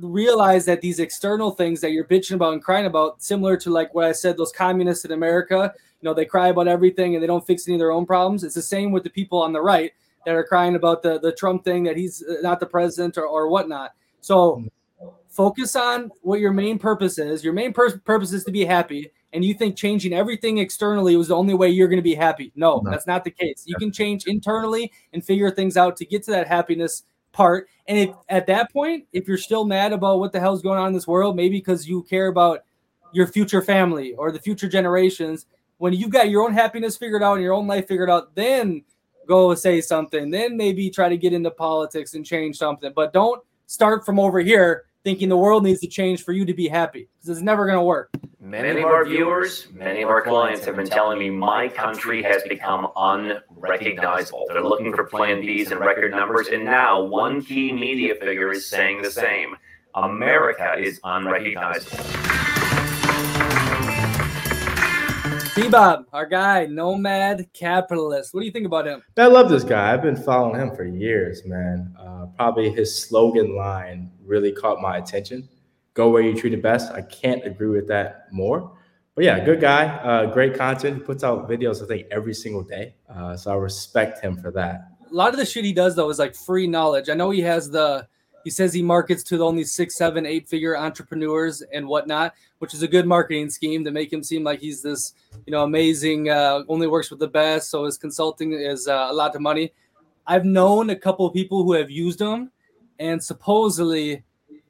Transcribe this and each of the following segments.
realize that these external things that you're bitching about and crying about, similar to like what I said, those communists in America, you know, they cry about everything and they don't fix any of their own problems. It's the same with the people on the right that are crying about the, the Trump thing that he's uh, not the president or, or whatnot. So focus on what your main purpose is. Your main pur- purpose is to be happy. And you think changing everything externally was the only way you're going to be happy. No, no, that's not the case. You can change internally and figure things out to get to that happiness part. And if at that point, if you're still mad about what the hell's going on in this world, maybe because you care about your future family or the future generations, when you've got your own happiness figured out and your own life figured out, then go say something. Then maybe try to get into politics and change something. But don't start from over here thinking the world needs to change for you to be happy because it's never going to work. Many of our viewers, many of our clients have been telling me my country has become unrecognizable. They're looking for plan Bs and record numbers, and now one key media figure is saying the same. America is unrecognizable. T-Bob, our guy, nomad capitalist. What do you think about him? I love this guy. I've been following him for years, man. Uh, probably his slogan line really caught my attention go where you treat it best. I can't agree with that more. But yeah, good guy, uh, great content. He puts out videos, I think, every single day. Uh, so I respect him for that. A lot of the shit he does though is like free knowledge. I know he has the he says he markets to the only six, seven, eight figure entrepreneurs and whatnot, which is a good marketing scheme to make him seem like he's this, you know, amazing, uh, only works with the best. So his consulting is uh, a lot of money. I've known a couple of people who have used him, and supposedly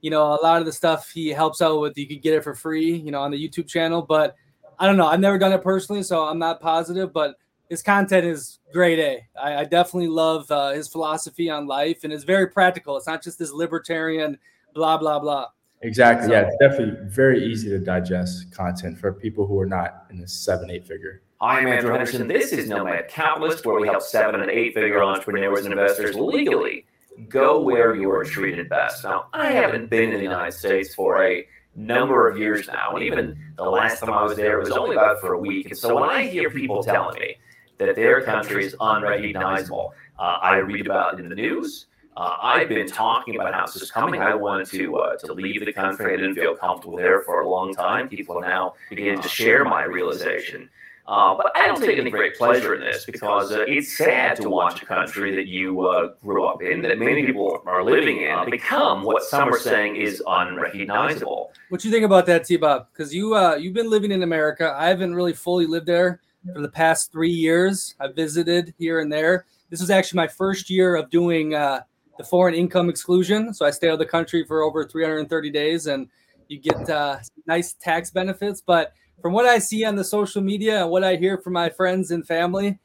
you know, a lot of the stuff he helps out with, you could get it for free, you know, on the YouTube channel. But I don't know. I've never done it personally, so I'm not positive. But his content is grade A. I, I definitely love uh, his philosophy on life, and it's very practical. It's not just this libertarian blah blah blah. Exactly. So, yeah, it's definitely very easy to digest content for people who are not in the seven, eight figure. Hi, I'm Andrew Henderson. This is Nomad Capitalist, where we help seven and eight figure entrepreneurs and investors legally go where you are treated best. Now, I haven't been in the United States for a number of years now, and even the last time I was there was only about for a week. And so when I hear people telling me that their country is unrecognizable, uh, I read about it in the news. Uh, I've been talking about how this is coming. I wanted to uh, to leave the country. I didn't feel comfortable there for a long time. People are now beginning to share my realization uh, but I don't take any great pleasure in this because uh, it's sad to watch a country that you uh, grew up in, that many people are living in, become what some are saying is unrecognizable. What do you think about that, T-Bob? Because you uh, you've been living in America. I haven't really fully lived there for the past three years. I visited here and there. This was actually my first year of doing uh, the foreign income exclusion. So I stay out of the country for over 330 days, and you get uh, nice tax benefits, but from what I see on the social media and what I hear from my friends and family,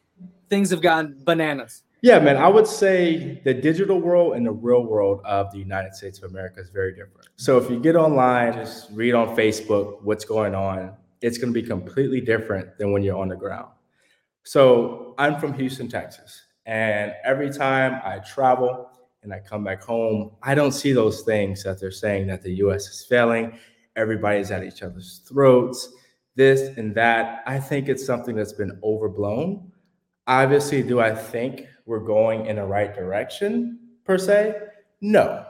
things have gone bananas. Yeah, man. I would say the digital world and the real world of the United States of America is very different. So if you get online, just read on Facebook what's going on, it's going to be completely different than when you're on the ground. So I'm from Houston, Texas. And every time I travel and I come back home, I don't see those things that they're saying that the US is failing. Everybody's at each other's throats this and that. I think it's something that's been overblown. Obviously, do I think we're going in the right direction per se? No.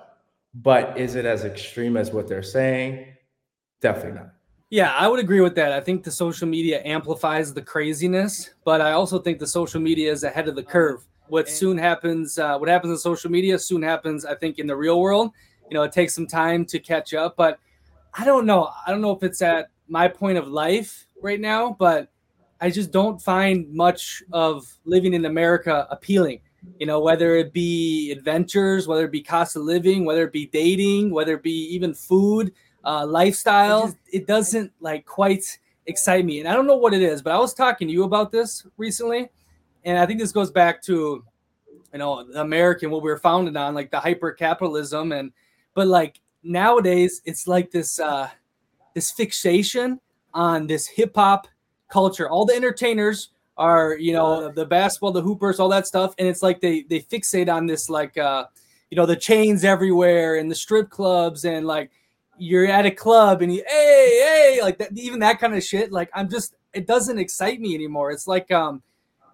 But is it as extreme as what they're saying? Definitely not. Yeah, I would agree with that. I think the social media amplifies the craziness, but I also think the social media is ahead of the curve. What soon happens, uh, what happens in social media soon happens, I think, in the real world. You know, it takes some time to catch up, but I don't know. I don't know if it's at my point of life right now, but I just don't find much of living in America appealing. You know, whether it be adventures, whether it be cost of living, whether it be dating, whether it be even food, uh, lifestyle, it, just, it doesn't like quite excite me. And I don't know what it is, but I was talking to you about this recently, and I think this goes back to, you know, the American what we were founded on, like the hyper capitalism, and but like nowadays it's like this. uh this fixation on this hip hop culture. All the entertainers are, you know, the basketball, the hoopers, all that stuff, and it's like they they fixate on this like uh you know the chains everywhere and the strip clubs and like you're at a club and you hey hey like that even that kind of shit like i'm just it doesn't excite me anymore. It's like um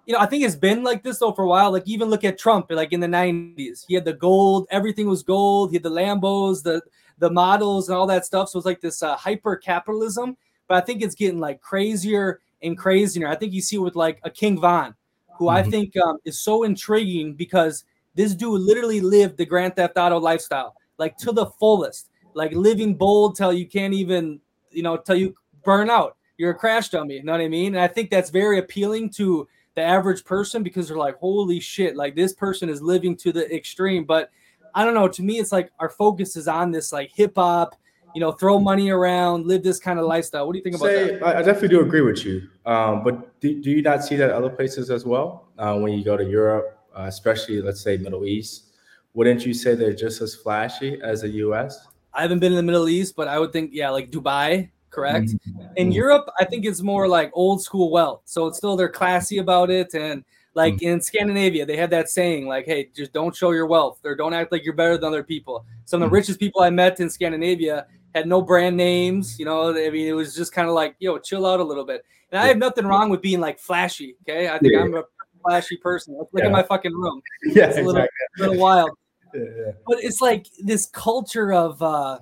you know i think it's been like this though for a while like even look at trump like in the 90s he had the gold everything was gold. He had the lambos the the models and all that stuff. So it's like this uh, hyper capitalism. But I think it's getting like crazier and crazier. I think you see with like a King Von, who mm-hmm. I think um, is so intriguing because this dude literally lived the Grand Theft Auto lifestyle like to the fullest, like living bold till you can't even, you know, till you burn out. You're a crash dummy. You know what I mean? And I think that's very appealing to the average person because they're like, holy shit, like this person is living to the extreme. But I don't know. To me, it's like our focus is on this like hip hop, you know, throw money around, live this kind of lifestyle. What do you think about Say, that? I definitely do agree with you. Um, but do, do you not see that other places as well? Uh, when you go to Europe, uh, especially let's say Middle East, wouldn't you say they're just as flashy as the US? I haven't been in the Middle East, but I would think, yeah, like Dubai, correct? Mm-hmm. In Europe, I think it's more like old school wealth. So it's still they're classy about it. And like mm-hmm. in Scandinavia, they have that saying, like, hey, just don't show your wealth or don't act like you're better than other people. Some of the mm-hmm. richest people I met in Scandinavia had no brand names, you know. I mean, it was just kind of like, yo, chill out a little bit. And I have nothing wrong with being like flashy. Okay. I think yeah. I'm a flashy person. Look yeah. at my fucking room. Yeah, it's a little, exactly. little wild. Yeah, But it's like this culture of uh,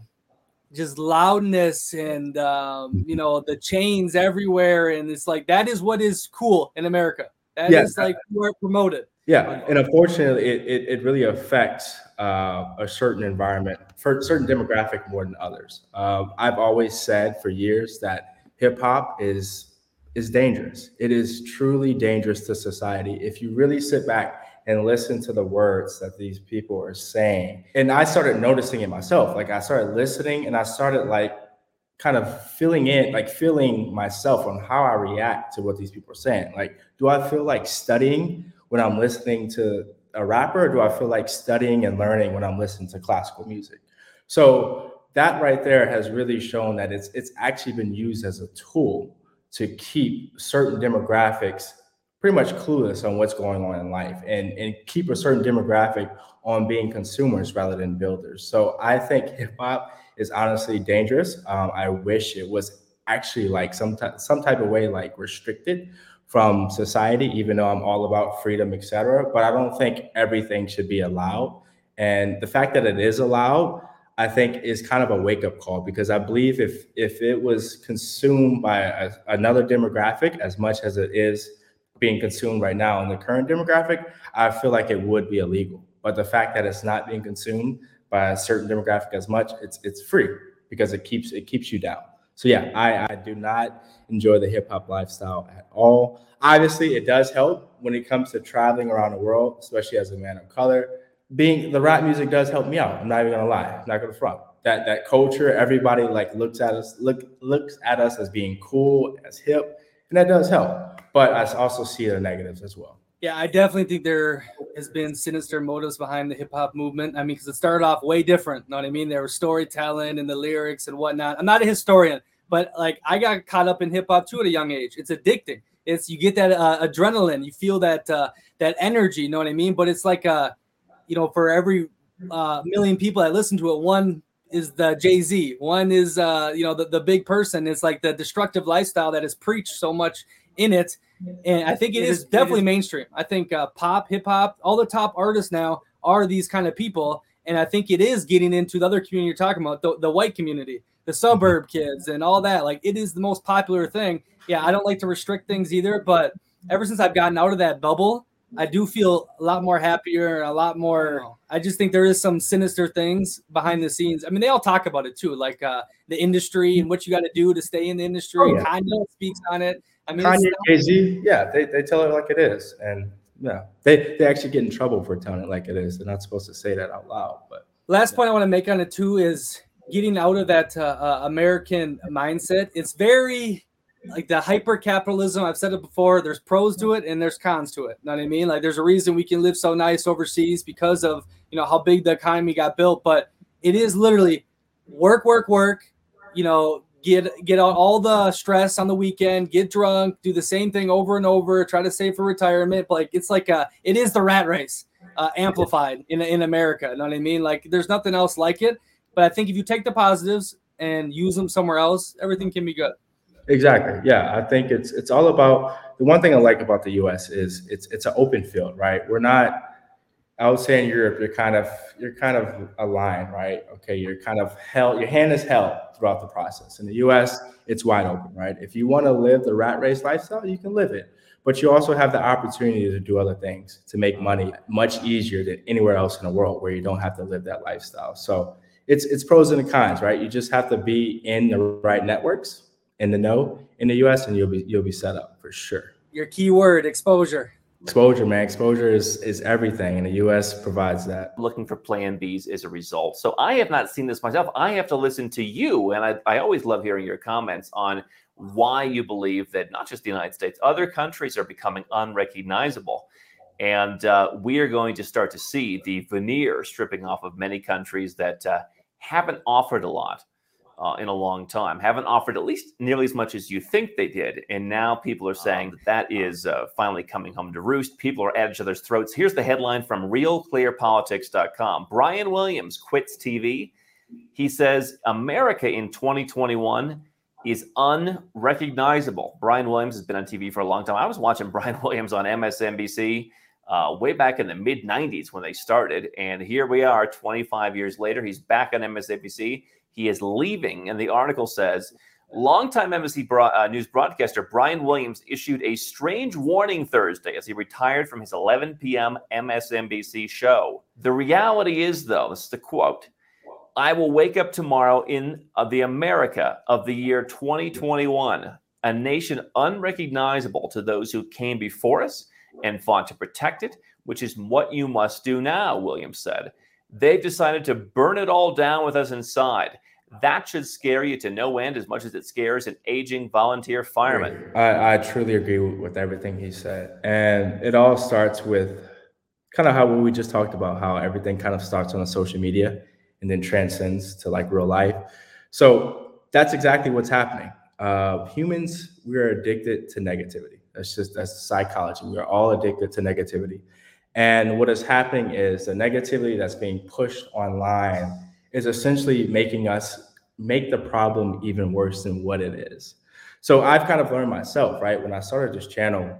just loudness and um, you know the chains everywhere, and it's like that is what is cool in America. That yeah. is like where promoted. Yeah, and unfortunately, it, it, it really affects uh, a certain environment for a certain demographic more than others. Uh, I've always said for years that hip hop is is dangerous. It is truly dangerous to society. If you really sit back and listen to the words that these people are saying, and I started noticing it myself. Like I started listening and I started like kind of feeling in, like feeling myself on how I react to what these people are saying. Like, do I feel like studying when I'm listening to a rapper, or do I feel like studying and learning when I'm listening to classical music? So that right there has really shown that it's it's actually been used as a tool to keep certain demographics pretty much clueless on what's going on in life and, and keep a certain demographic on being consumers rather than builders. So I think hip hop is honestly dangerous. Um, I wish it was actually like some, t- some type of way like restricted from society, even though I'm all about freedom, etc. But I don't think everything should be allowed. And the fact that it is allowed I think is kind of a wake up call because I believe if if it was consumed by a, another demographic as much as it is being consumed right now in the current demographic, I feel like it would be illegal. But the fact that it's not being consumed by a certain demographic as much, it's it's free because it keeps it keeps you down. So yeah, I, I do not enjoy the hip hop lifestyle at all. Obviously, it does help when it comes to traveling around the world, especially as a man of color being the rap music does help me out. I'm not even gonna lie. I'm not gonna front. That that culture, everybody like looks at us, look looks at us as being cool, as hip, and that does help. But I also see the negatives as well. Yeah, I definitely think there has been sinister motives behind the hip hop movement. I mean, because it started off way different. You know what I mean? There was storytelling and the lyrics and whatnot. I'm not a historian, but like I got caught up in hip hop too at a young age. It's addicting. It's you get that uh, adrenaline, you feel that uh, that energy. You know what I mean? But it's like uh you know, for every uh, million people that listen to it, one is the Jay Z, one is uh, you know the, the big person. It's like the destructive lifestyle that is preached so much in it, and I think it, it is, is, definitely it is. mainstream. I think uh, pop, hip hop, all the top artists now are these kind of people, and I think it is getting into the other community you're talking about, the, the white community, the suburb kids, and all that. Like it is the most popular thing. Yeah, I don't like to restrict things either, but ever since I've gotten out of that bubble I do feel a lot more happier, a lot more. I just think there is some sinister things behind the scenes. I mean, they all talk about it too, like uh, the industry and what you got to do to stay in the industry. Oh, yeah. Kanye speaks on it. I mean, Kanye, Jay Z, yeah, they, they tell it like it is, and yeah, they they actually get in trouble for telling it like it is. They're not supposed to say that out loud. But last yeah. point I want to make on it too is getting out of that uh, uh, American mindset. It's very like the hyper capitalism i've said it before there's pros to it and there's cons to it you know what i mean like there's a reason we can live so nice overseas because of you know how big the economy got built but it is literally work work work you know get get all the stress on the weekend get drunk do the same thing over and over try to save for retirement like it's like a it is the rat race uh, amplified in, in america you know what i mean like there's nothing else like it but i think if you take the positives and use them somewhere else everything can be good Exactly. Yeah, I think it's it's all about the one thing I like about the U.S. is it's it's an open field, right? We're not I would say in Europe, you're kind of you're kind of aligned, right? Okay, you're kind of held. Your hand is held throughout the process. In the U.S., it's wide open, right? If you want to live the rat race lifestyle, you can live it, but you also have the opportunity to do other things to make money much easier than anywhere else in the world where you don't have to live that lifestyle. So it's it's pros and cons, right? You just have to be in the right networks in the know in the U.S. and you'll be you'll be set up for sure. Your keyword exposure. Exposure, man. Exposure is is everything, and the U.S. provides that. Looking for Plan Bs as a result. So I have not seen this myself. I have to listen to you, and I, I always love hearing your comments on why you believe that not just the United States, other countries are becoming unrecognizable. And uh, we are going to start to see the veneer stripping off of many countries that uh, haven't offered a lot uh, in a long time, haven't offered at least nearly as much as you think they did. And now people are saying that that is uh, finally coming home to roost. People are at each other's throats. Here's the headline from realclearpolitics.com Brian Williams quits TV. He says America in 2021 is unrecognizable. Brian Williams has been on TV for a long time. I was watching Brian Williams on MSNBC uh, way back in the mid 90s when they started. And here we are 25 years later. He's back on MSNBC. He is leaving. And the article says, Longtime NBC broad, uh, news broadcaster Brian Williams issued a strange warning Thursday as he retired from his 11 p.m. MSNBC show. The reality is, though, this is the quote I will wake up tomorrow in uh, the America of the year 2021, a nation unrecognizable to those who came before us and fought to protect it, which is what you must do now, Williams said. They've decided to burn it all down with us inside. That should scare you to no end as much as it scares an aging volunteer fireman. I, I truly agree with, with everything he said. And it all starts with kind of how we just talked about, how everything kind of starts on a social media and then transcends to like real life. So that's exactly what's happening. Uh, humans, we're addicted to negativity. That's just that's psychology. We are all addicted to negativity. And what is happening is the negativity that's being pushed online is essentially making us make the problem even worse than what it is. So I've kind of learned myself, right? When I started this channel,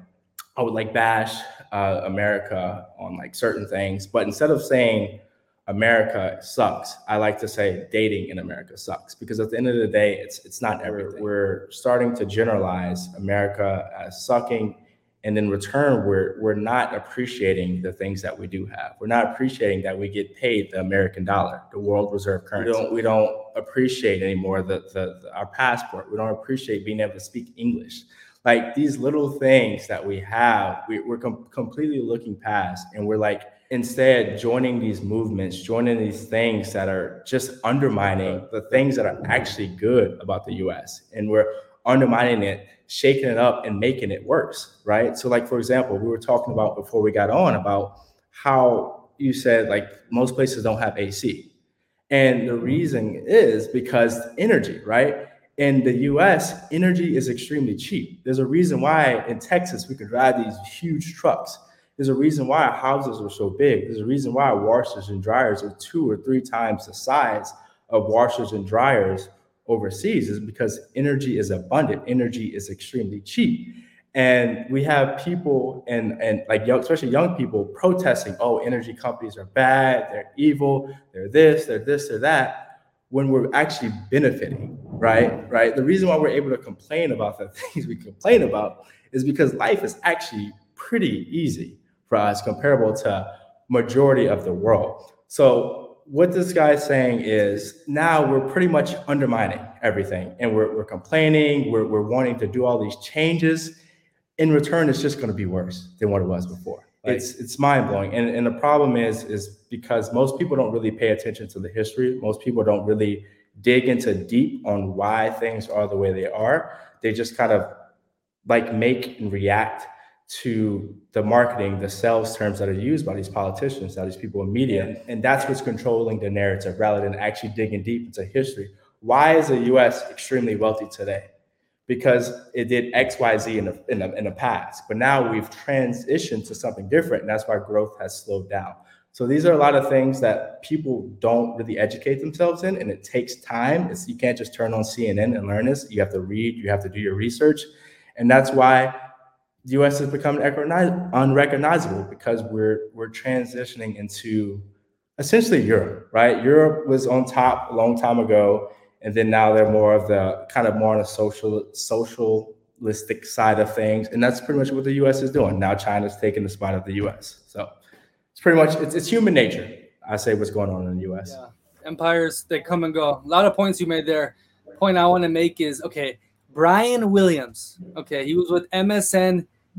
I would like bash uh, America on like certain things, but instead of saying America sucks, I like to say dating in America sucks because at the end of the day, it's it's not everything. We're starting to generalize America as sucking and in return we're we're not appreciating the things that we do have. We're not appreciating that we get paid the american dollar the world reserve currency. we don't we don't appreciate anymore the, the, the our passport. We don't appreciate being able to speak english. Like these little things that we have we, are com- completely looking past and we're like instead joining these movements joining these things that are just undermining the things that are actually good about the us and we're undermining it shaking it up and making it worse, right? So, like for example, we were talking about before we got on about how you said like most places don't have AC. And the reason is because energy, right? In the US, energy is extremely cheap. There's a reason why in Texas we could drive these huge trucks. There's a reason why houses are so big. There's a reason why washers and dryers are two or three times the size of washers and dryers overseas is because energy is abundant, energy is extremely cheap. And we have people and and like young, especially young people protesting, oh, energy companies are bad, they're evil, they're this, they're this, they're that, when we're actually benefiting, right? Right. The reason why we're able to complain about the things we complain about is because life is actually pretty easy for us comparable to majority of the world. So what this guy's saying is now we're pretty much undermining everything and we're, we're complaining, we're, we're wanting to do all these changes. In return, it's just going to be worse than what it was before. Like, it's it's mind blowing, and and the problem is is because most people don't really pay attention to the history. Most people don't really dig into deep on why things are the way they are. They just kind of like make and react to the marketing, the sales terms that are used by these politicians, by these people in media. And, and that's what's controlling the narrative rather than actually digging deep into history. Why is the US extremely wealthy today? Because it did XYZ in the, in, the, in the past. But now we've transitioned to something different. And that's why growth has slowed down. So these are a lot of things that people don't really educate themselves in, and it takes time. It's, you can't just turn on CNN and learn this. You have to read, you have to do your research. And that's why the U.S. is becoming unrecognizable because we're we're transitioning into essentially Europe, right? Europe was on top a long time ago, and then now they're more of the kind of more on the social socialistic side of things, and that's pretty much what the U.S. is doing now. China's taking the spot of the U.S. So it's pretty much it's, it's human nature. I say what's going on in the U.S. Yeah. Empires they come and go. A lot of points you made there. Point I want to make is okay. Brian Williams. Okay, he was with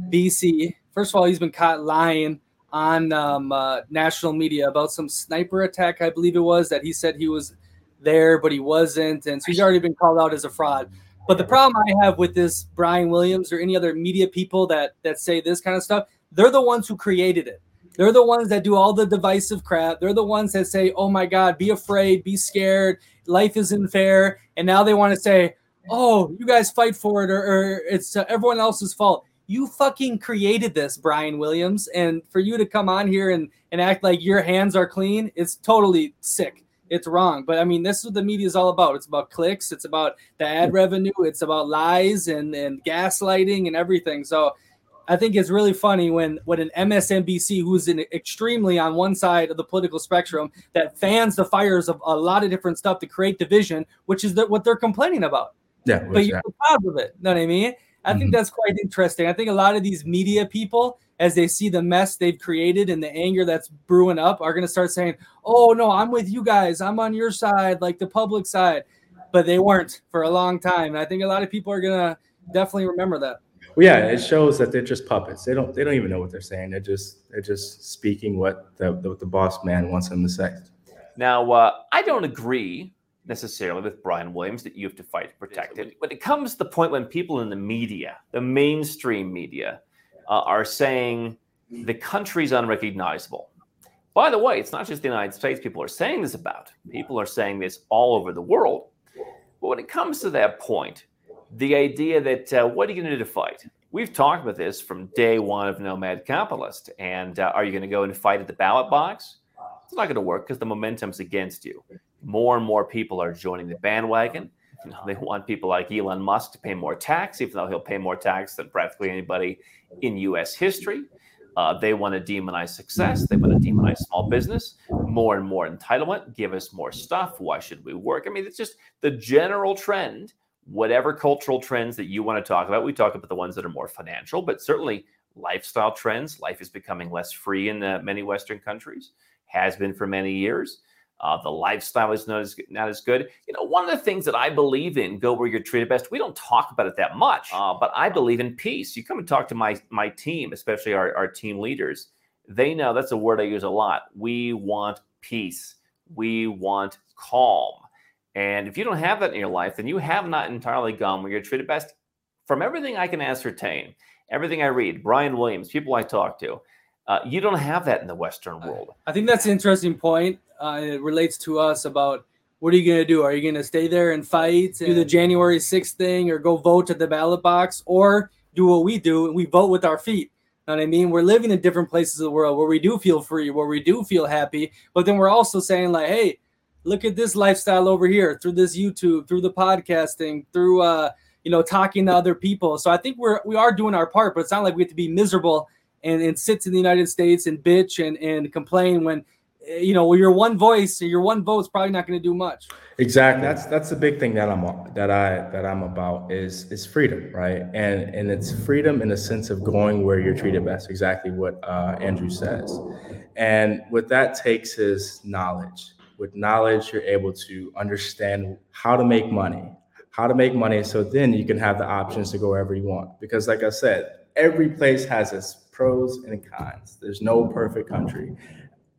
MSNBC. First of all, he's been caught lying on um, uh, national media about some sniper attack, I believe it was, that he said he was there, but he wasn't. And so he's already been called out as a fraud. But the problem I have with this Brian Williams or any other media people that that say this kind of stuff, they're the ones who created it. They're the ones that do all the divisive crap. They're the ones that say, "Oh my God, be afraid, be scared. Life isn't fair." And now they want to say, "Oh, you guys fight for it, or, or it's uh, everyone else's fault." You fucking created this, Brian Williams, and for you to come on here and and act like your hands are clean, it's totally sick. It's wrong. But I mean, this is what the media is all about. It's about clicks. It's about the ad revenue. It's about lies and and gaslighting and everything. So. I think it's really funny when when an MSNBC who's in extremely on one side of the political spectrum that fans the fires of a lot of different stuff to create division, which is the, what they're complaining about. Yeah, but you're proud of it. Know what I mean? I think mm-hmm. that's quite interesting. I think a lot of these media people, as they see the mess they've created and the anger that's brewing up, are going to start saying, "Oh no, I'm with you guys. I'm on your side, like the public side." But they weren't for a long time. And I think a lot of people are going to definitely remember that. Well, yeah, it shows that they're just puppets. They don't they don't even know what they're saying. They're just they're just speaking what the the, the boss man wants them to say. Now, uh, I don't agree necessarily with Brian Williams that you have to fight to protect it. When it comes to the point when people in the media, the mainstream media, uh, are saying the country's unrecognizable. By the way, it's not just the United States people are saying this about. People are saying this all over the world. But when it comes to that point, the idea that uh, what are you going to do to fight? We've talked about this from day one of Nomad Capitalist. And uh, are you going to go and fight at the ballot box? It's not going to work because the momentum's against you more and more people are joining the bandwagon. You know, they want people like Elon Musk to pay more tax, even though he'll pay more tax than practically anybody in U.S. history. Uh, they want to demonize success. They want to demonize small business. More and more entitlement. Give us more stuff. Why should we work? I mean, it's just the general trend. Whatever cultural trends that you want to talk about, we talk about the ones that are more financial, but certainly lifestyle trends. Life is becoming less free in uh, many Western countries, has been for many years. Uh, the lifestyle is not as not as good. You know, one of the things that I believe in, go where you're treated best. We don't talk about it that much, uh, but I believe in peace. You come and talk to my my team, especially our, our team leaders. They know that's a word I use a lot. We want peace. We want calm. And if you don't have that in your life, then you have not entirely gone where you're treated best. From everything I can ascertain, everything I read, Brian Williams, people I talk to, uh, you don't have that in the Western world. I think that's an interesting point. Uh, it relates to us about what are you going to do? Are you going to stay there and fight, and do the January 6th thing, or go vote at the ballot box, or do what we do and we vote with our feet? You know what I mean? We're living in different places of the world where we do feel free, where we do feel happy, but then we're also saying, like, hey, look at this lifestyle over here through this YouTube, through the podcasting, through uh, you know, talking to other people. So I think we're we are doing our part, but it's not like we have to be miserable and, and sit in the United States and bitch and, and complain when you know your one voice and your one vote's probably not going to do much. Exactly. That's that's the big thing that i'm that i that i'm about is is freedom right? And and it's freedom in the sense of going where you're treated best exactly what uh, andrew says. And what that takes is knowledge. With knowledge you're able to understand how to make money how to make money so then you can have the options to go wherever you want. Because like i said every place has its pros and cons. There's no perfect country.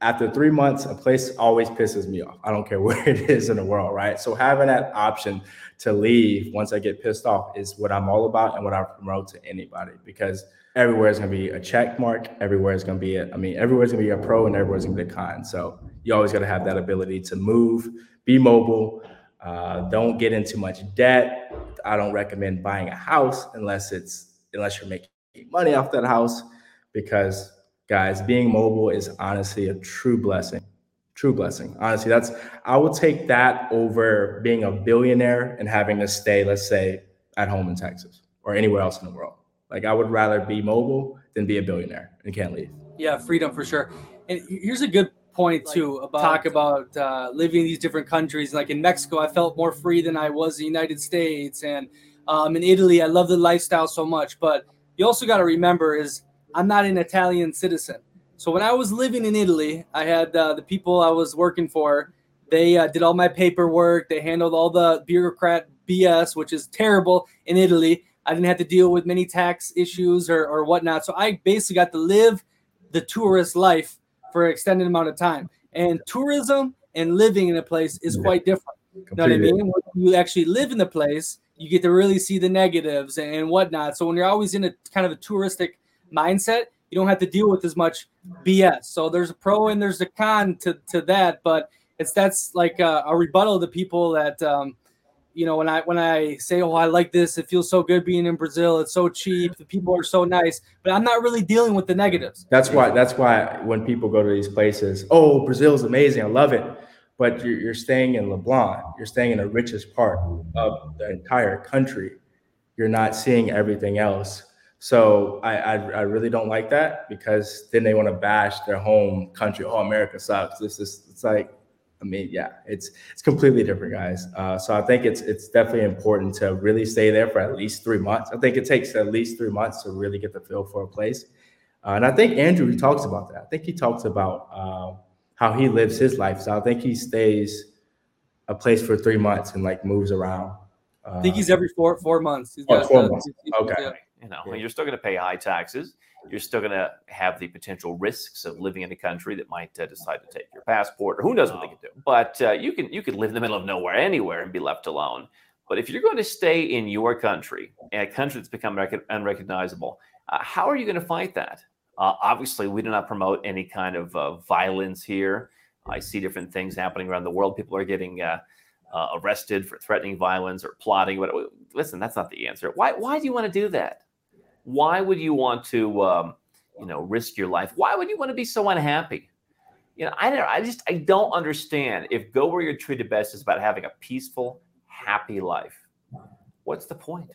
After three months, a place always pisses me off. I don't care where it is in the world, right? So having that option to leave once I get pissed off is what I'm all about and what I promote to anybody because everywhere is going to be a check mark. Everywhere is going to be, a, I mean, everywhere is going to be a pro and everywhere is going to be a con. So you always got to have that ability to move, be mobile, uh, don't get into much debt. I don't recommend buying a house unless it's unless you're making money off that house because guys being mobile is honestly a true blessing true blessing honestly that's i would take that over being a billionaire and having to stay let's say at home in texas or anywhere else in the world Like I would rather be mobile than be a billionaire and can't leave. Yeah, freedom for sure. And here's a good point too about talk about uh, living in these different countries. Like in Mexico, I felt more free than I was in the United States, and um, in Italy, I love the lifestyle so much. But you also got to remember is I'm not an Italian citizen. So when I was living in Italy, I had uh, the people I was working for. They uh, did all my paperwork. They handled all the bureaucrat BS, which is terrible in Italy. I didn't have to deal with many tax issues or, or whatnot. So I basically got to live the tourist life for an extended amount of time. And tourism and living in a place is quite different. You know what I mean? When you actually live in the place, you get to really see the negatives and whatnot. So when you're always in a kind of a touristic mindset, you don't have to deal with as much BS. So there's a pro and there's a con to, to that, but it's that's like a, a rebuttal to people that um, you know when I when I say oh I like this. It feels so good being in Brazil. It's so cheap. The people are so nice. But I'm not really dealing with the negatives. That's why that's why when people go to these places oh Brazil's amazing. I love it. But you're, you're staying in Leblon you're staying in the richest part of the entire country. You're not seeing everything else so I, I, I really don't like that because then they want to bash their home country. Oh, America sucks. This is it's like I mean, yeah, it's it's completely different, guys. Uh, so I think it's it's definitely important to really stay there for at least three months. I think it takes at least three months to really get the feel for a place. Uh, and I think Andrew he talks about that. I think he talks about uh, how he lives his life. So I think he stays a place for three months and like moves around. I think he's every four four months. He's oh, four the, months. Okay. Yeah. You know, yeah. you're still going to pay high taxes you're still going to have the potential risks of living in a country that might uh, decide to take your passport, or who knows what they could do. But uh, you can you can live in the middle of nowhere, anywhere, and be left alone. But if you're going to stay in your country, a country that's become rec- unrecognizable, uh, how are you going to fight that? Uh, obviously, we do not promote any kind of uh, violence here. I see different things happening around the world. People are getting uh, arrested for threatening violence or plotting. But listen, that's not the answer. Why? Why do you want to do that? Why would you want to um, you know risk your life? Why would you want to be so unhappy? You know i don't i just i don't understand if go where you're treated best is about having a peaceful happy life. What's the point?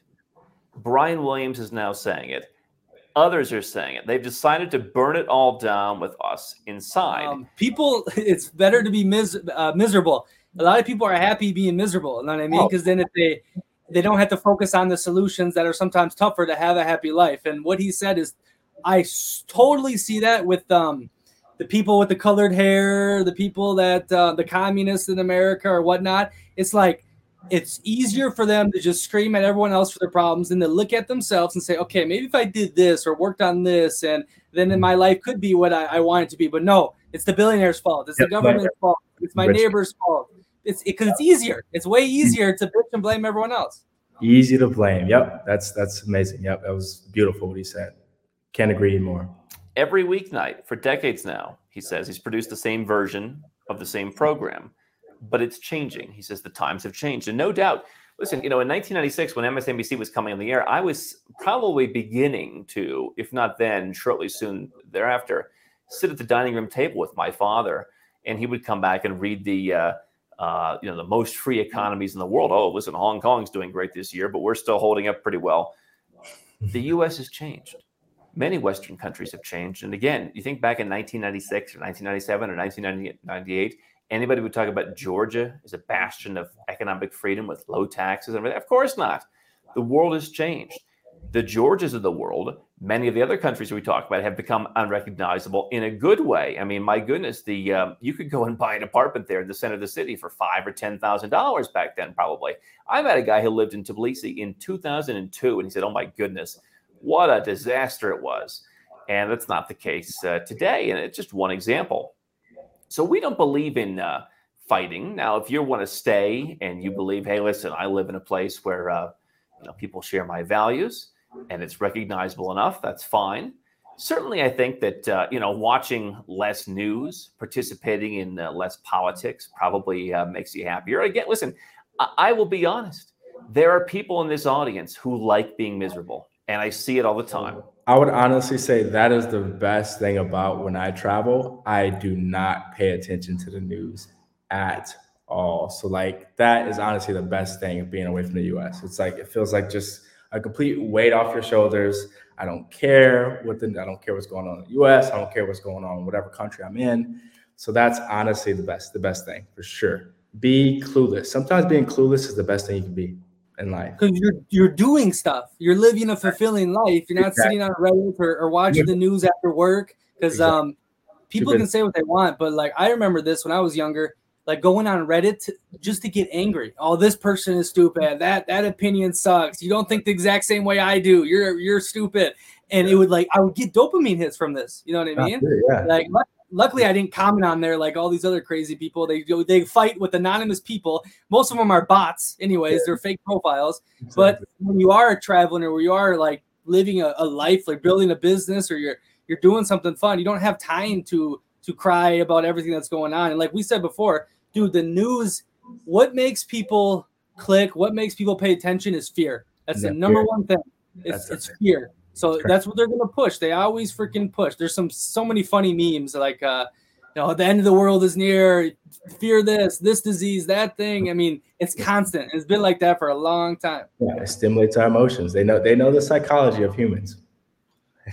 Brian williams is now saying it. Others are saying it. They've decided to burn it all down with us inside. Um, people it's better to be mis- uh, miserable. A lot of people are happy being miserable you know what i mean? Because oh. then if they they don't have to focus on the solutions that are sometimes tougher to have a happy life. And what he said is, I totally see that with um, the people with the colored hair, the people that uh, the communists in America or whatnot. It's like it's easier for them to just scream at everyone else for their problems than to look at themselves and say, okay, maybe if I did this or worked on this, and then my life could be what I, I want it to be. But no, it's the billionaire's fault. It's yep, the government's right. fault. It's my Rich. neighbor's fault. It's because it, it's easier. It's way easier to bitch and blame everyone else. Easy to blame. Yep, that's that's amazing. Yep, that was beautiful what he said. Can't agree more. Every weeknight for decades now, he says he's produced the same version of the same program, but it's changing. He says the times have changed, and no doubt. Listen, you know, in 1996, when MSNBC was coming on the air, I was probably beginning to, if not then, shortly soon thereafter, sit at the dining room table with my father, and he would come back and read the. Uh, uh, you know, the most free economies in the world. Oh, listen, Hong Kong's doing great this year, but we're still holding up pretty well. The U.S. has changed. Many Western countries have changed. And again, you think back in 1996 or 1997 or 1998, anybody would talk about Georgia as a bastion of economic freedom with low taxes. and Of course not. The world has changed the Georgias of the world, many of the other countries we talk about have become unrecognizable in a good way. I mean, my goodness, the um, you could go and buy an apartment there in the center of the city for five or ten thousand dollars back then, probably. I met a guy who lived in Tbilisi in 2002, and he said, "Oh my goodness, what a disaster it was." And that's not the case uh, today, and it's just one example. So we don't believe in uh, fighting. Now, if you want to stay and you believe, hey, listen, I live in a place where uh, you know, people share my values and it's recognizable enough, that's fine. Certainly, I think that uh, you know watching less news, participating in uh, less politics, probably uh, makes you happier. Again, listen, I-, I will be honest. There are people in this audience who like being miserable, and I see it all the time. I would honestly say that is the best thing about when I travel. I do not pay attention to the news at all. So like that is honestly the best thing of being away from the US. It's like it feels like just a complete weight off your shoulders. I don't care what the I don't care what's going on in the US. I don't care what's going on in whatever country I'm in. So that's honestly the best, the best thing for sure. Be clueless. Sometimes being clueless is the best thing you can be in life. Because you're you're doing stuff. You're living a fulfilling life. You're not exactly. sitting on a Reddit or, or watching the news after work. Because exactly. um people can say what they want, but like I remember this when I was younger like going on Reddit to, just to get angry. Oh, this person is stupid. That that opinion sucks. You don't think the exact same way I do. You're you're stupid. And it would like I would get dopamine hits from this. You know what I mean? Yeah. Like luckily I didn't comment on there like all these other crazy people. They go they fight with anonymous people. Most of them are bots, anyways. Yeah. They're fake profiles. Exactly. But when you are a traveling or you are like living a, a life, like building a business or you're you're doing something fun, you don't have time to to cry about everything that's going on. And like we said before, dude, the news, what makes people click, what makes people pay attention is fear. That's yeah, the number fear. one thing. It's, that's it's fear. So that's, that's what they're gonna push. They always freaking push. There's some so many funny memes like uh you know the end of the world is near, fear this, this disease, that thing. I mean, it's constant. It's been like that for a long time. Yeah, it stimulates our emotions. They know they know the psychology of humans.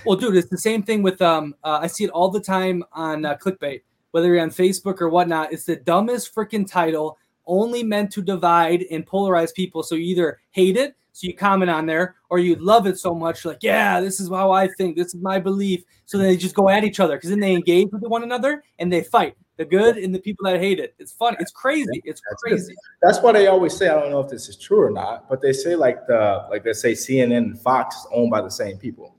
well, dude, it's the same thing with um uh, I see it all the time on uh, clickbait whether you're on Facebook or whatnot. It's the dumbest freaking title, only meant to divide and polarize people. So you either hate it, so you comment on there, or you love it so much, like, yeah, this is how I think, this is my belief. So they just go at each other because then they engage with one another and they fight. The good and the people that hate it. It's funny. It's crazy. It's That's crazy. Good. That's why they always say. I don't know if this is true or not, but they say like the like they say CNN and Fox is owned by the same people.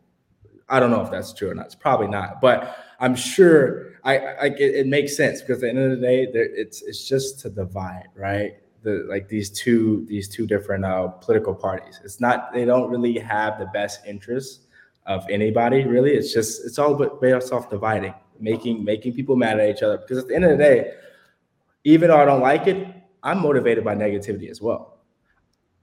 I don't know if that's true or not. It's probably not, but I'm sure I, I it, it, makes sense because at the end of the day, it's it's just to divide, right? The like these two these two different uh, political parties. It's not they don't really have the best interests of anybody really. It's just it's all but based off dividing, making making people mad at each other. Because at the end of the day, even though I don't like it, I'm motivated by negativity as well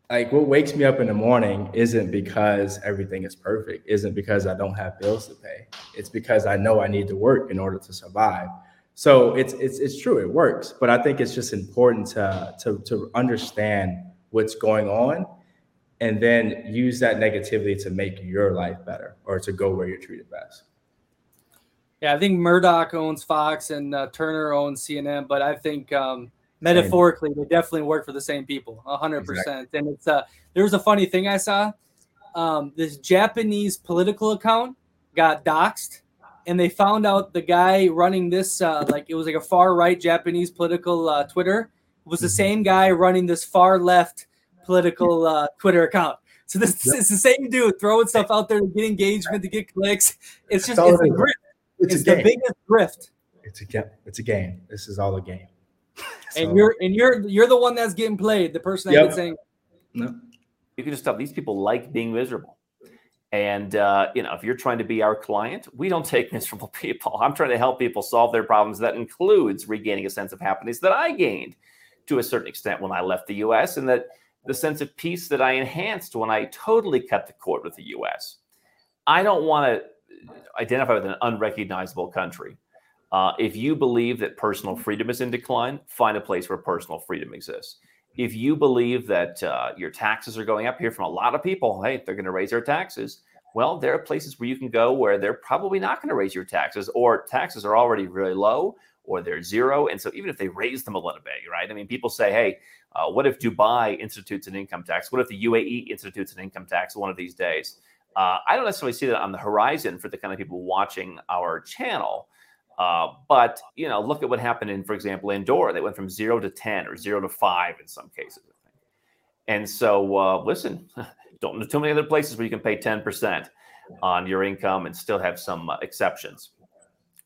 like what wakes me up in the morning isn't because everything is perfect isn't because i don't have bills to pay. It's because i know i need to work in order to survive. So it's it's it's true it works but i think it's just important to to to understand what's going on and then use that negativity to make your life better or to go where you're treated best. Yeah i think murdoch owns fox and uh, turner owns cnn but i think um metaphorically they definitely work for the same people 100% exactly. and it's uh there was a funny thing i saw. Um this japanese political account got doxxed and they found out the guy running this uh like it was like a far right japanese political uh twitter. Was the mm-hmm. same guy running this far left political uh twitter account. So this yep. is the same dude throwing stuff out there to get engagement to get clicks. It's just it's, it's, a grift. it's, it's the biggest grift. It's a game. It's a game. This is all a game and you're and you're you're the one that's getting played. The person yep. that's saying, no. You can just tell these people like being miserable. And uh, you know, if you're trying to be our client, we don't take miserable people. I'm trying to help people solve their problems. That includes regaining a sense of happiness that I gained to a certain extent when I left the U.S. and that the sense of peace that I enhanced when I totally cut the cord with the U.S. I don't want to identify with an unrecognizable country. Uh, if you believe that personal freedom is in decline, find a place where personal freedom exists. If you believe that uh, your taxes are going up, here from a lot of people, hey, they're going to raise their taxes. Well, there are places where you can go where they're probably not going to raise your taxes, or taxes are already really low, or they're zero. And so, even if they raise them a little bit, right? I mean, people say, hey, uh, what if Dubai institutes an income tax? What if the UAE institutes an income tax one of these days? Uh, I don't necessarily see that on the horizon for the kind of people watching our channel. Uh, but you know, look at what happened in, for example, Andorra. They went from zero to ten or zero to five in some cases. And so, uh, listen, don't know too many other places where you can pay ten percent on your income and still have some uh, exceptions,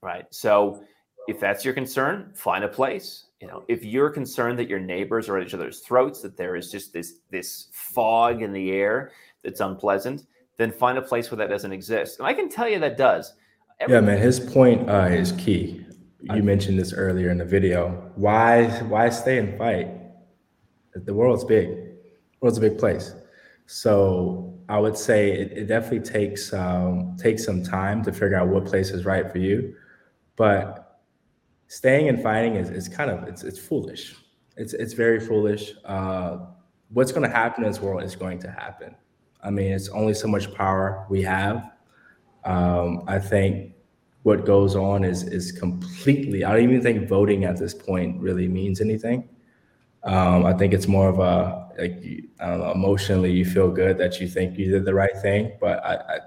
right? So, if that's your concern, find a place. You know, if you're concerned that your neighbors are at each other's throats, that there is just this this fog in the air that's unpleasant, then find a place where that doesn't exist. And I can tell you that does yeah, man, his point uh, is key. You mentioned this earlier in the video. Why why stay and fight? The world's big. The world's a big place. So I would say it, it definitely takes um, takes some time to figure out what place is right for you. But staying and fighting is, is kind of it's it's foolish. It's it's very foolish. Uh, what's going to happen in this world is going to happen. I mean, it's only so much power we have. Um, I think what goes on is is completely. I don't even think voting at this point really means anything. Um, I think it's more of a like know, emotionally you feel good that you think you did the right thing, but I, I,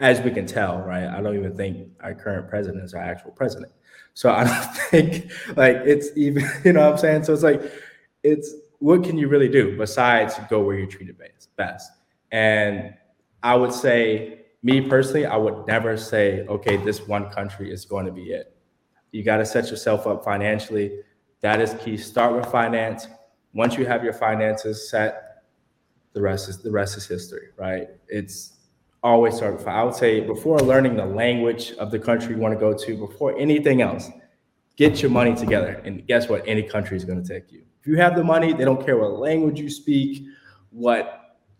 as we can tell, right, I don't even think our current president is our actual president. So I don't think like it's even you know what I'm saying. So it's like it's what can you really do besides go where you're treated best? And I would say me personally, I would never say, okay, this one country is going to be it. You got to set yourself up financially. That is key. Start with finance. Once you have your finances set, the rest is the rest is history, right? It's always start with. I would say before learning the language of the country you want to go to, before anything else, get your money together. And guess what? Any country is going to take you. If you have the money, they don't care what language you speak, what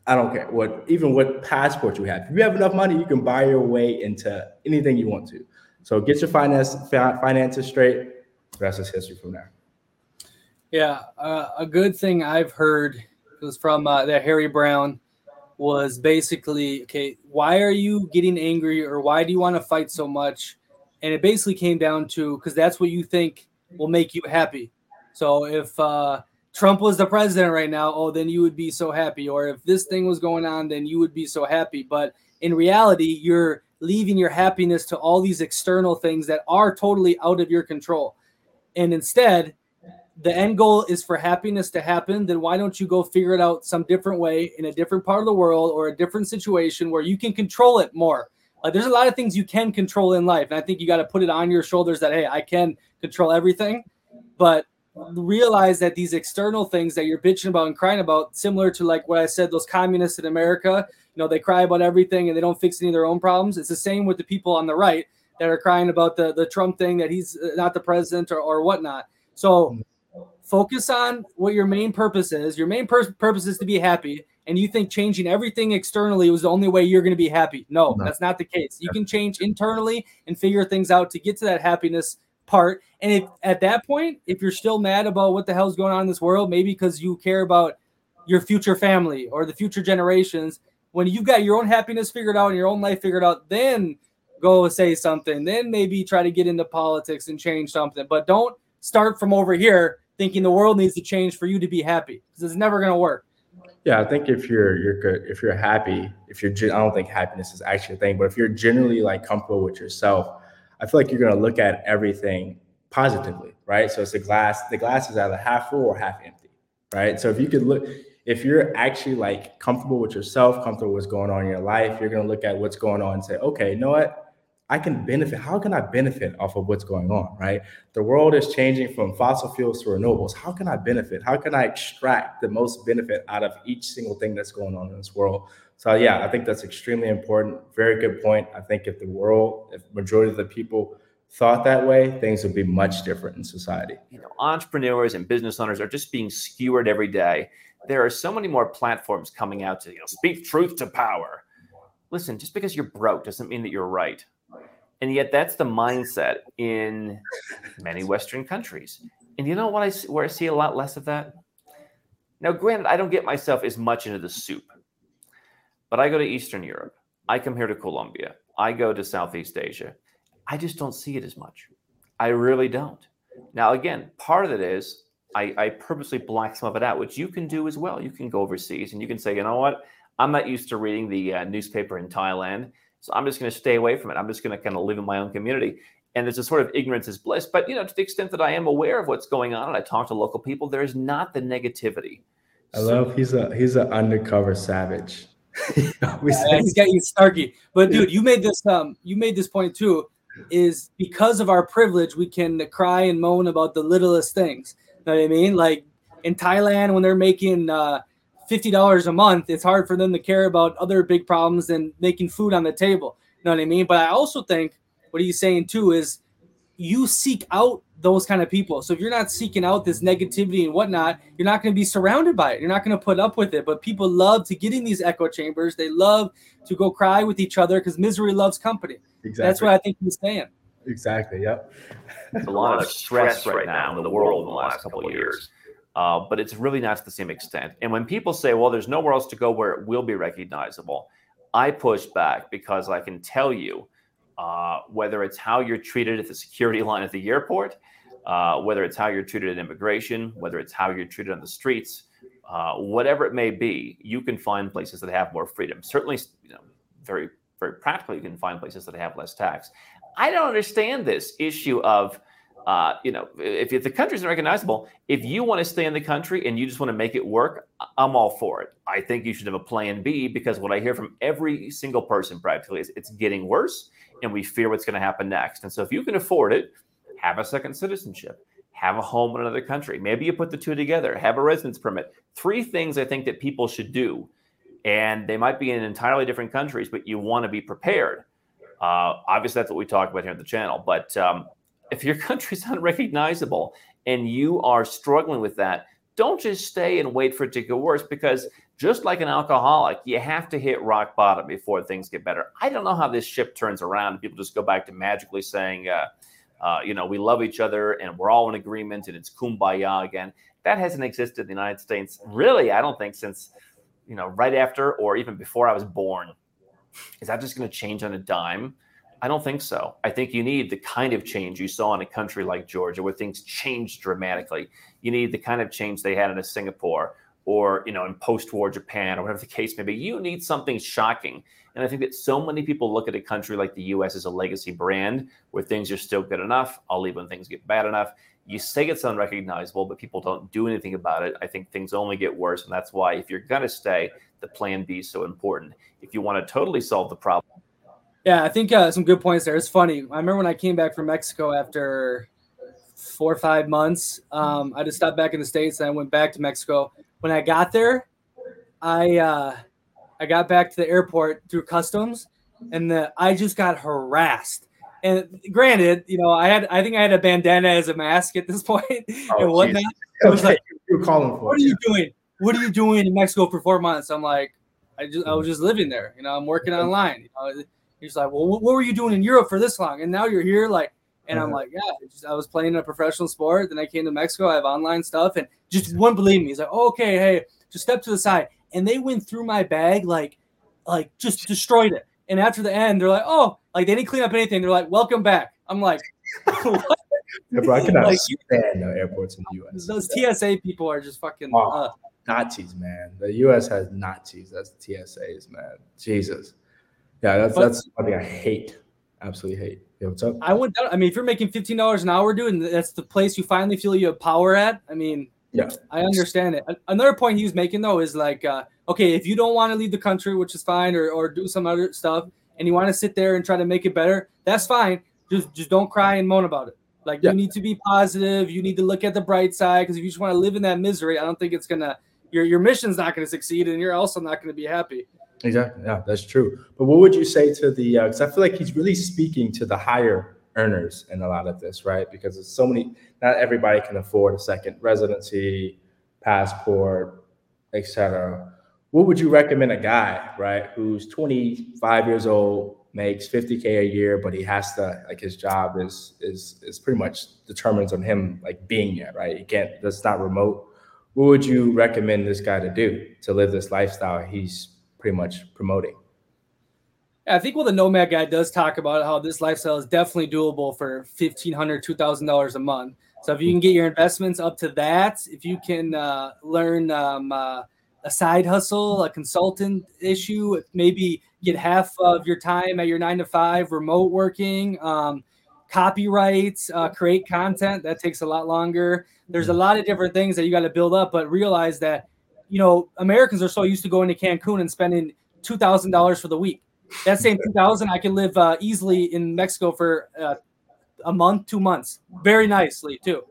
I don't care what even what passport you have. If you have enough money, you can buy your way into anything you want to. So get your finance finances straight. The rest is history from there. Yeah, uh, a good thing I've heard was from uh, that Harry Browne was basically okay. Why are you getting angry, or why do you want to fight so much? And it basically came down to because that's what you think will make you happy. So if uh, Trump was the president right now, oh, then you would be so happy. Or if this thing was going on, then you would be so happy. But in reality, you're leaving your happiness to all these external things that are totally out of your control. And instead, the end goal is for happiness to happen, then why don't you go figure it out some different way in a different part of the world or a different situation where you can control it more? Like there's a lot of things you can control in life. And I think you got to put it on your shoulders that, hey, I can control everything. But realize that these external things that you're bitching about and crying about, similar to like what I said, those communists in America, you know, they cry about everything and they don't fix any of their own problems. It's the same with the people on the right that are crying about the, the Trump thing that he's uh, not the president or, or whatnot. So focus on what your main purpose is. Your main pur- purpose is to be happy. And you think changing everything externally was the only way you're going to be happy. No, no, that's not the case. You can change internally and figure things out to get to that happiness part. And if at that point, if you're still mad about what the hell's going on in this world, maybe because you care about your future family or the future generations, when you've got your own happiness figured out and your own life figured out, then go say something. Then maybe try to get into politics and change something. But don't start from over here thinking the world needs to change for you to be happy because it's never going to work. Yeah, I think if you're you're good, if you're happy, if you're, I don't think happiness is actually a thing, but if you're generally like comfortable with yourself, I feel like you're going to look at everything positively, right? So it's the glass, the glass is either half full or half empty, right? So if you could look, if you're actually like comfortable with yourself, comfortable with what's going on in your life, you're going to look at what's going on and say, okay, you know what? I can benefit. How can I benefit off of what's going on, right? The world is changing from fossil fuels to renewables. How can I benefit? How can I extract the most benefit out of each single thing that's going on in this world? So yeah, I think that's extremely important. Very good point. I think if the world, if majority of the people thought that way, things would be much different in society. You know, entrepreneurs and business owners are just being skewered every day. There are so many more platforms coming out to you know speak truth to power. Listen, just because you're broke doesn't mean that you're right. And yet that's the mindset in many Western countries. And you know what I where I see a lot less of that? Now, granted, I don't get myself as much into the soup but I go to Eastern Europe. I come here to Colombia. I go to Southeast Asia. I just don't see it as much. I really don't. Now, again, part of it is I, I purposely black some of it out, which you can do as well. You can go overseas and you can say, you know what? I'm not used to reading the uh, newspaper in Thailand. So I'm just going to stay away from it. I'm just going to kind of live in my own community. And there's a sort of ignorance is bliss. But, you know, to the extent that I am aware of what's going on and I talk to local people, there is not the negativity. I so, love he's a he's an undercover savage. yeah, he's getting snarky. But dude, you made this um you made this point too. Is because of our privilege, we can cry and moan about the littlest things. You know what I mean? Like in Thailand, when they're making uh, fifty dollars a month, it's hard for them to care about other big problems than making food on the table. You know what I mean? But I also think what he's saying too is you seek out those kind of people. So if you're not seeking out this negativity and whatnot, you're not going to be surrounded by it. You're not going to put up with it. But people love to get in these echo chambers. They love to go cry with each other because misery loves company. Exactly. That's what I think he's saying. Exactly. Yep. There's a lot of stress right now in the world in the last couple of years. uh, but it's really not to the same extent. And when people say, well, there's nowhere else to go where it will be recognizable, I push back because I can tell you uh, whether it's how you're treated at the security line at the airport, uh, whether it's how you're treated at immigration, whether it's how you're treated on the streets, uh, whatever it may be, you can find places that have more freedom. Certainly, you know, very very practically, you can find places that have less tax. I don't understand this issue of uh, you know, if, if the country's recognizable, if you want to stay in the country and you just want to make it work, I'm all for it. I think you should have a plan B because what I hear from every single person practically is it's getting worse and we fear what's going to happen next. And so if you can afford it, have a second citizenship, have a home in another country. Maybe you put the two together, have a residence permit. Three things I think that people should do. And they might be in entirely different countries, but you want to be prepared. Uh, obviously, that's what we talk about here on the channel. But um, if your country's unrecognizable and you are struggling with that, don't just stay and wait for it to get worse because just like an alcoholic, you have to hit rock bottom before things get better. I don't know how this ship turns around and people just go back to magically saying, uh, uh, you know, we love each other and we're all in agreement and it's kumbaya again. That hasn't existed in the United States, really, I don't think, since, you know, right after or even before I was born. Is that just going to change on a dime? I don't think so. I think you need the kind of change you saw in a country like Georgia where things changed dramatically. You need the kind of change they had in a Singapore or, you know, in post-war Japan or whatever the case may be. You need something shocking. And I think that so many people look at a country like the US as a legacy brand where things are still good enough. I'll leave when things get bad enough. You say it's unrecognizable, but people don't do anything about it. I think things only get worse. And that's why if you're going to stay, the plan B is so important. If you want to totally solve the problem, yeah, I think uh, some good points there. It's funny. I remember when I came back from Mexico after four or five months. Um, I just stopped back in the states and I went back to Mexico. When I got there, I uh, I got back to the airport through customs, and the, I just got harassed. And granted, you know, I had I think I had a bandana as a mask at this point oh, and whatnot. I was like, "You're calling for." What are you doing? What are you doing in Mexico for four months? I'm like, I just I was just living there. You know, I'm working online. You know, He's like, well, what were you doing in Europe for this long? And now you're here, like, and I'm uh-huh. like, yeah, just, I was playing a professional sport. Then I came to Mexico. I have online stuff, and just wouldn't believe me. He's like, oh, okay, hey, just step to the side. And they went through my bag, like, like just destroyed it. And after the end, they're like, oh, like they didn't clean up anything. They're like, welcome back. I'm like, what? Yeah, bro, I cannot like, stand no airports in the U.S. Those TSA people are just fucking oh, uh, Nazis, man. The U.S. has Nazis. That's TSAs, man. Jesus. Yeah, that's but, that's something I hate. Absolutely hate. Yeah, what's up? I went down. I mean, if you're making fifteen dollars an hour, dude, and that's the place you finally feel you have power at. I mean, yeah, I understand it. Another point he was making though is like, uh, okay, if you don't want to leave the country, which is fine, or or do some other stuff, and you want to sit there and try to make it better, that's fine. Just just don't cry and moan about it. Like yeah. you need to be positive. You need to look at the bright side because if you just want to live in that misery, I don't think it's gonna your your mission's not gonna succeed, and you're also not gonna be happy. Exactly. Yeah, that's true. But what would you say to the? Because uh, I feel like he's really speaking to the higher earners in a lot of this, right? Because it's so many. Not everybody can afford a second residency, passport, etc. What would you recommend a guy, right, who's 25 years old, makes 50k a year, but he has to like his job is is is pretty much determines on him like being there, right? He can't. That's not remote. What would you recommend this guy to do to live this lifestyle he's pretty much promoting. I think what the Nomad guy does talk about how this lifestyle is definitely doable for $1,500, $2,000 a month. So if you can get your investments up to that, if you can uh, learn um, uh, a side hustle, a consultant issue, maybe get half of your time at your nine to five remote working, um, copyrights, uh, create content, that takes a lot longer. There's a lot of different things that you got to build up, but realize that you know, Americans are so used to going to Cancun and spending two thousand dollars for the week. That same two thousand, I can live uh, easily in Mexico for uh, a month, two months, very nicely too.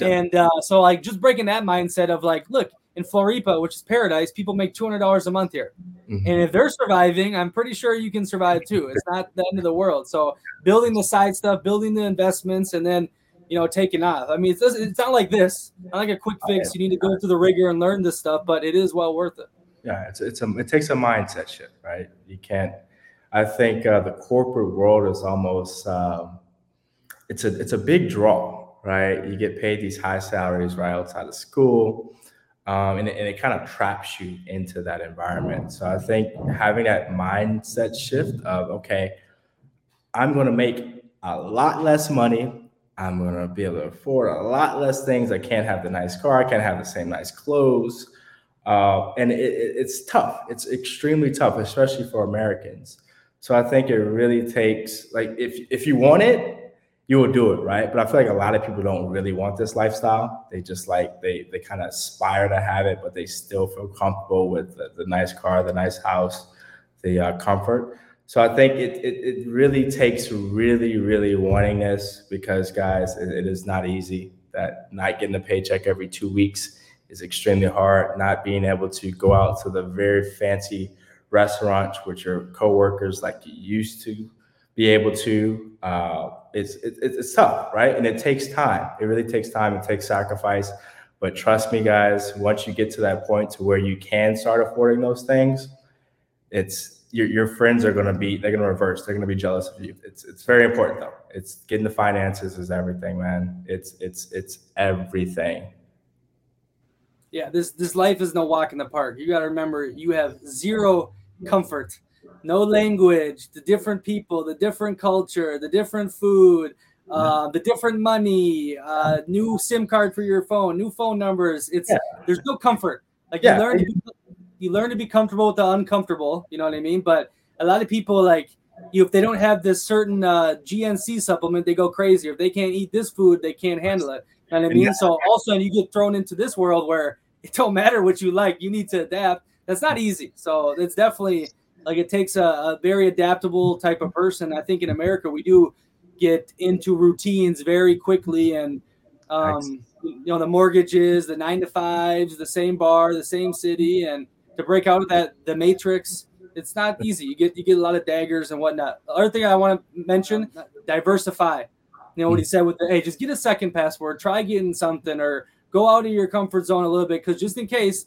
And uh, so, like, just breaking that mindset of like, look, in Floripa, which is paradise, people make two hundred dollars a month here, mm-hmm. and if they're surviving, I'm pretty sure you can survive too. It's not the end of the world. So, building the side stuff, building the investments, and then you know, taking off. I mean, it's it's not like this, not like a quick fix. You need to go through the rigor and learn this stuff, but it is well worth it. Yeah, it's it's a it takes a mindset shift, right? You can't. I think uh, the corporate world is almost um, it's a it's a big draw, right? You get paid these high salaries right outside of school. Um, and, it, and it kind of traps you into that environment. So I think having that mindset shift of, okay, I'm going to make a lot less money. I'm going to be able to afford a lot less things. I can't have the nice car. I can't have the same nice clothes. Uh, and it, it, it's tough. It's extremely tough, especially for Americans. So I think it really takes like if if you want it, you will do it, right? But I feel like a lot of people don't really want this lifestyle. They just like they they kind of aspire to have it, but they still feel comfortable with the, the nice car, the nice house, the uh, comfort. So I think it, it, it really takes really really wanting this because guys, it, it is not easy. That not getting a paycheck every two weeks is extremely hard. Not being able to go out to the very fancy restaurants with your coworkers like you used to be able to. Uh, it's, it, it's tough, right? And it takes time. It really takes time. It takes sacrifice. But trust me, guys, once you get to that point to where you can start affording those things, it's your, your friends are going to be they're going to reverse they're going to be jealous of you. It's it's very important though. It's getting the finances is everything man. It's it's it's everything. Yeah this this life is no walk in the park. You got to remember you have zero comfort. No language. The different people the different culture the different food uh, the different money uh, new sim card for your phone new phone numbers. It's yeah. there's no comfort. Like yeah. you learn to be, you learn to be comfortable with the uncomfortable you know what i mean but a lot of people like you if they don't have this certain uh, gnc supplement they go crazy if they can't eat this food they can't handle it you know what i mean so also you get thrown into this world where it don't matter what you like. You need to adapt. That's not easy. So it's definitely like it takes a, a very adaptable type of person. I think in America we do get into routines very quickly and um, you know the mortgages, the nine to fives, the same bar, the same city, and to break out of that the matrix, it's not easy. You get you get a lot of daggers and whatnot. The other thing I want to mention: diversify. You know what he said with the hey, just get a second password, try getting something, or go out of your comfort zone a little bit because just in case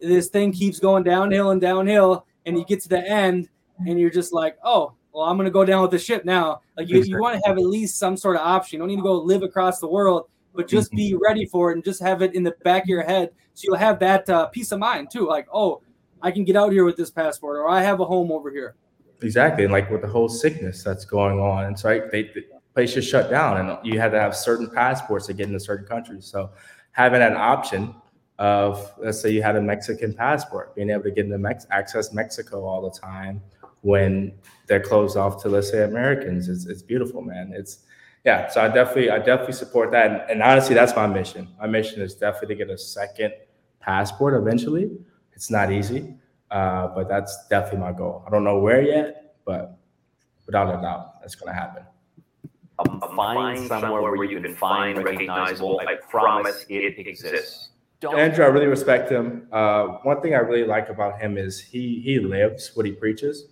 this thing keeps going downhill and downhill and you get to the end and you're just like, oh, well, I'm gonna go down with the ship now. Like you, you want to have at least some sort of option. You don't need to go live across the world, but just be mm-hmm. ready for it and just have it in the back of your head so you'll have that uh, peace of mind too. Like, oh, I can get out here with this passport, or I have a home over here. Exactly, and like with the whole sickness that's going on, and so right, they, the places shut down, and you had to have certain passports to get into certain countries. So having an option of let's say you had a Mexican passport, being able to get into Mex- access Mexico all the time when they're closed off to let's say Americans. It's, it's beautiful, man. It's yeah. So I definitely I definitely support that, and, and honestly, that's my mission. My mission is definitely to get a second passport eventually. It's not easy, uh, but that's definitely my goal. I don't know where yet, but without a doubt, that's going to happen find somewhere where you can find recognizable. I promise it exists. Don't Andrew, I really respect him. Uh, one thing I really like about him is he he lives what he preaches.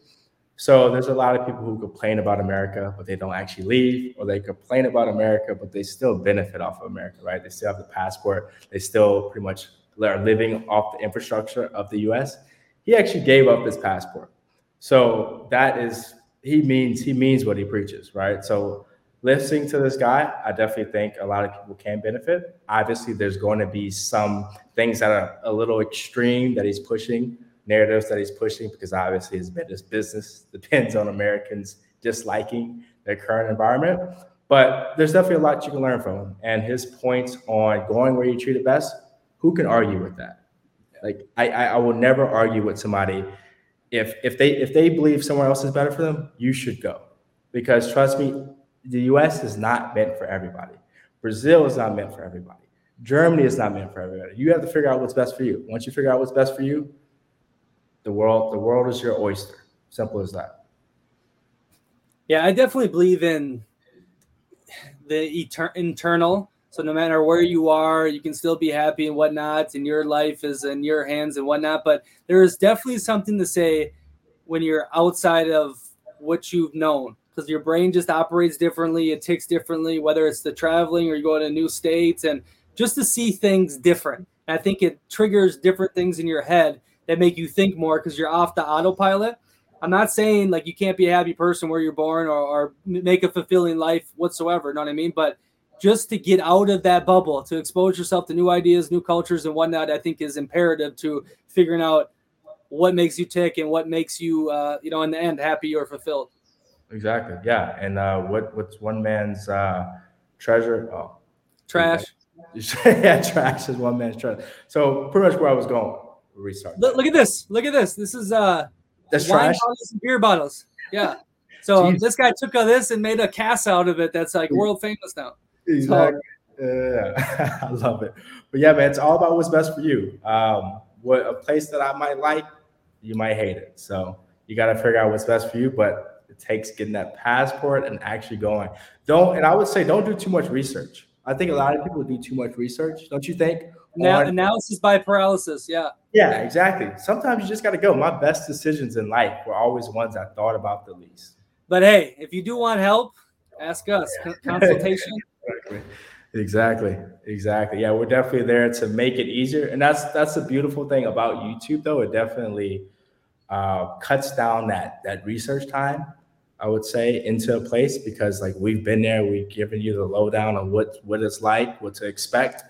So there's a lot of people who complain about America, but they don't actually leave, or they complain about America, but they still benefit off of America, right? They still have the passport. They still pretty much are living off the infrastructure of the U.S. He actually gave up his passport, so that is he means he means what he preaches, right? So listening to this guy, I definitely think a lot of people can benefit. Obviously, there's going to be some things that are a little extreme that he's pushing, narratives that he's pushing, because obviously his business depends on Americans disliking their current environment. But there's definitely a lot you can learn from him. And his points on going where you treat it best, who can argue with that? Like I, I will never argue with somebody if if they if they believe somewhere else is better for them, you should go. Because trust me, the US is not meant for everybody. Brazil is not meant for everybody. Germany is not meant for everybody. You have to figure out what's best for you. Once you figure out what's best for you, the world the world is your oyster. Simple as that. Yeah, I definitely believe in the etern- internal. So no matter where you are, you can still be happy and whatnot, and your life is in your hands and whatnot. But there is definitely something to say when you're outside of what you've known because your brain just operates differently. It ticks differently, whether it's the traveling or you go to new states and just to see things different. I think it triggers different things in your head that make you think more because you're off the autopilot. I'm not saying like you can't be a happy person where you're born or, or make a fulfilling life whatsoever. You know what I mean? But just to get out of that bubble, to expose yourself to new ideas, new cultures, and whatnot, I think is imperative to figuring out what makes you tick and what makes you, uh, you know, in the end, happy or fulfilled. Exactly. Yeah. And uh, what what's one man's uh, treasure? Oh, trash. yeah, trash is one man's treasure. So pretty much where I was going. Restart. Look, look at this. Look at this. This is uh, that's wine trash. bottles and beer bottles. Yeah. So Jeez. this guy took this and made a cast out of it that's like world famous now. Exactly. Yeah, I love it. But yeah, man, it's all about what's best for you. Um, what a place that I might like, you might hate it. So you got to figure out what's best for you. But it takes getting that passport and actually going. Don't, and I would say, don't do too much research. I think a lot of people do too much research. Don't you think? Now, On- analysis by paralysis. Yeah. yeah, exactly. Sometimes you just got to go. My best decisions in life were always ones I thought about the least. But hey, if you do want help, ask us. Con- Consultation. Exactly. Exactly. Exactly. Yeah, we're definitely there to make it easier. And that's that's the beautiful thing about YouTube though. It definitely uh, cuts down that that research time, I would say, into a place because like we've been there, we've given you the lowdown on what what it's like, what to expect.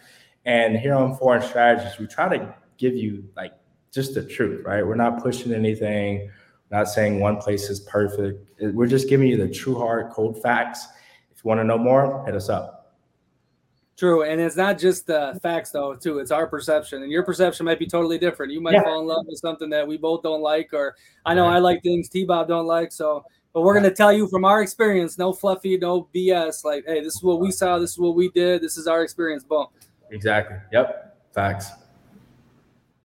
And here on Foreign Strategies, we try to give you like just the truth, right? We're not pushing anything, not saying one place is perfect. We're just giving you the true hard cold facts. If you want to know more, hit us up. True, and it's not just the facts though. Too, it's our perception, and your perception might be totally different. You might Yeah. fall in love with something that we both don't like, or I know Right. I like things T Bob don't like. So, but we're gonna tell you from our experience, no fluffy, no BS. Like, hey, this is what we saw, this is what we did, this is our experience. Boom. Exactly. Yep. Facts.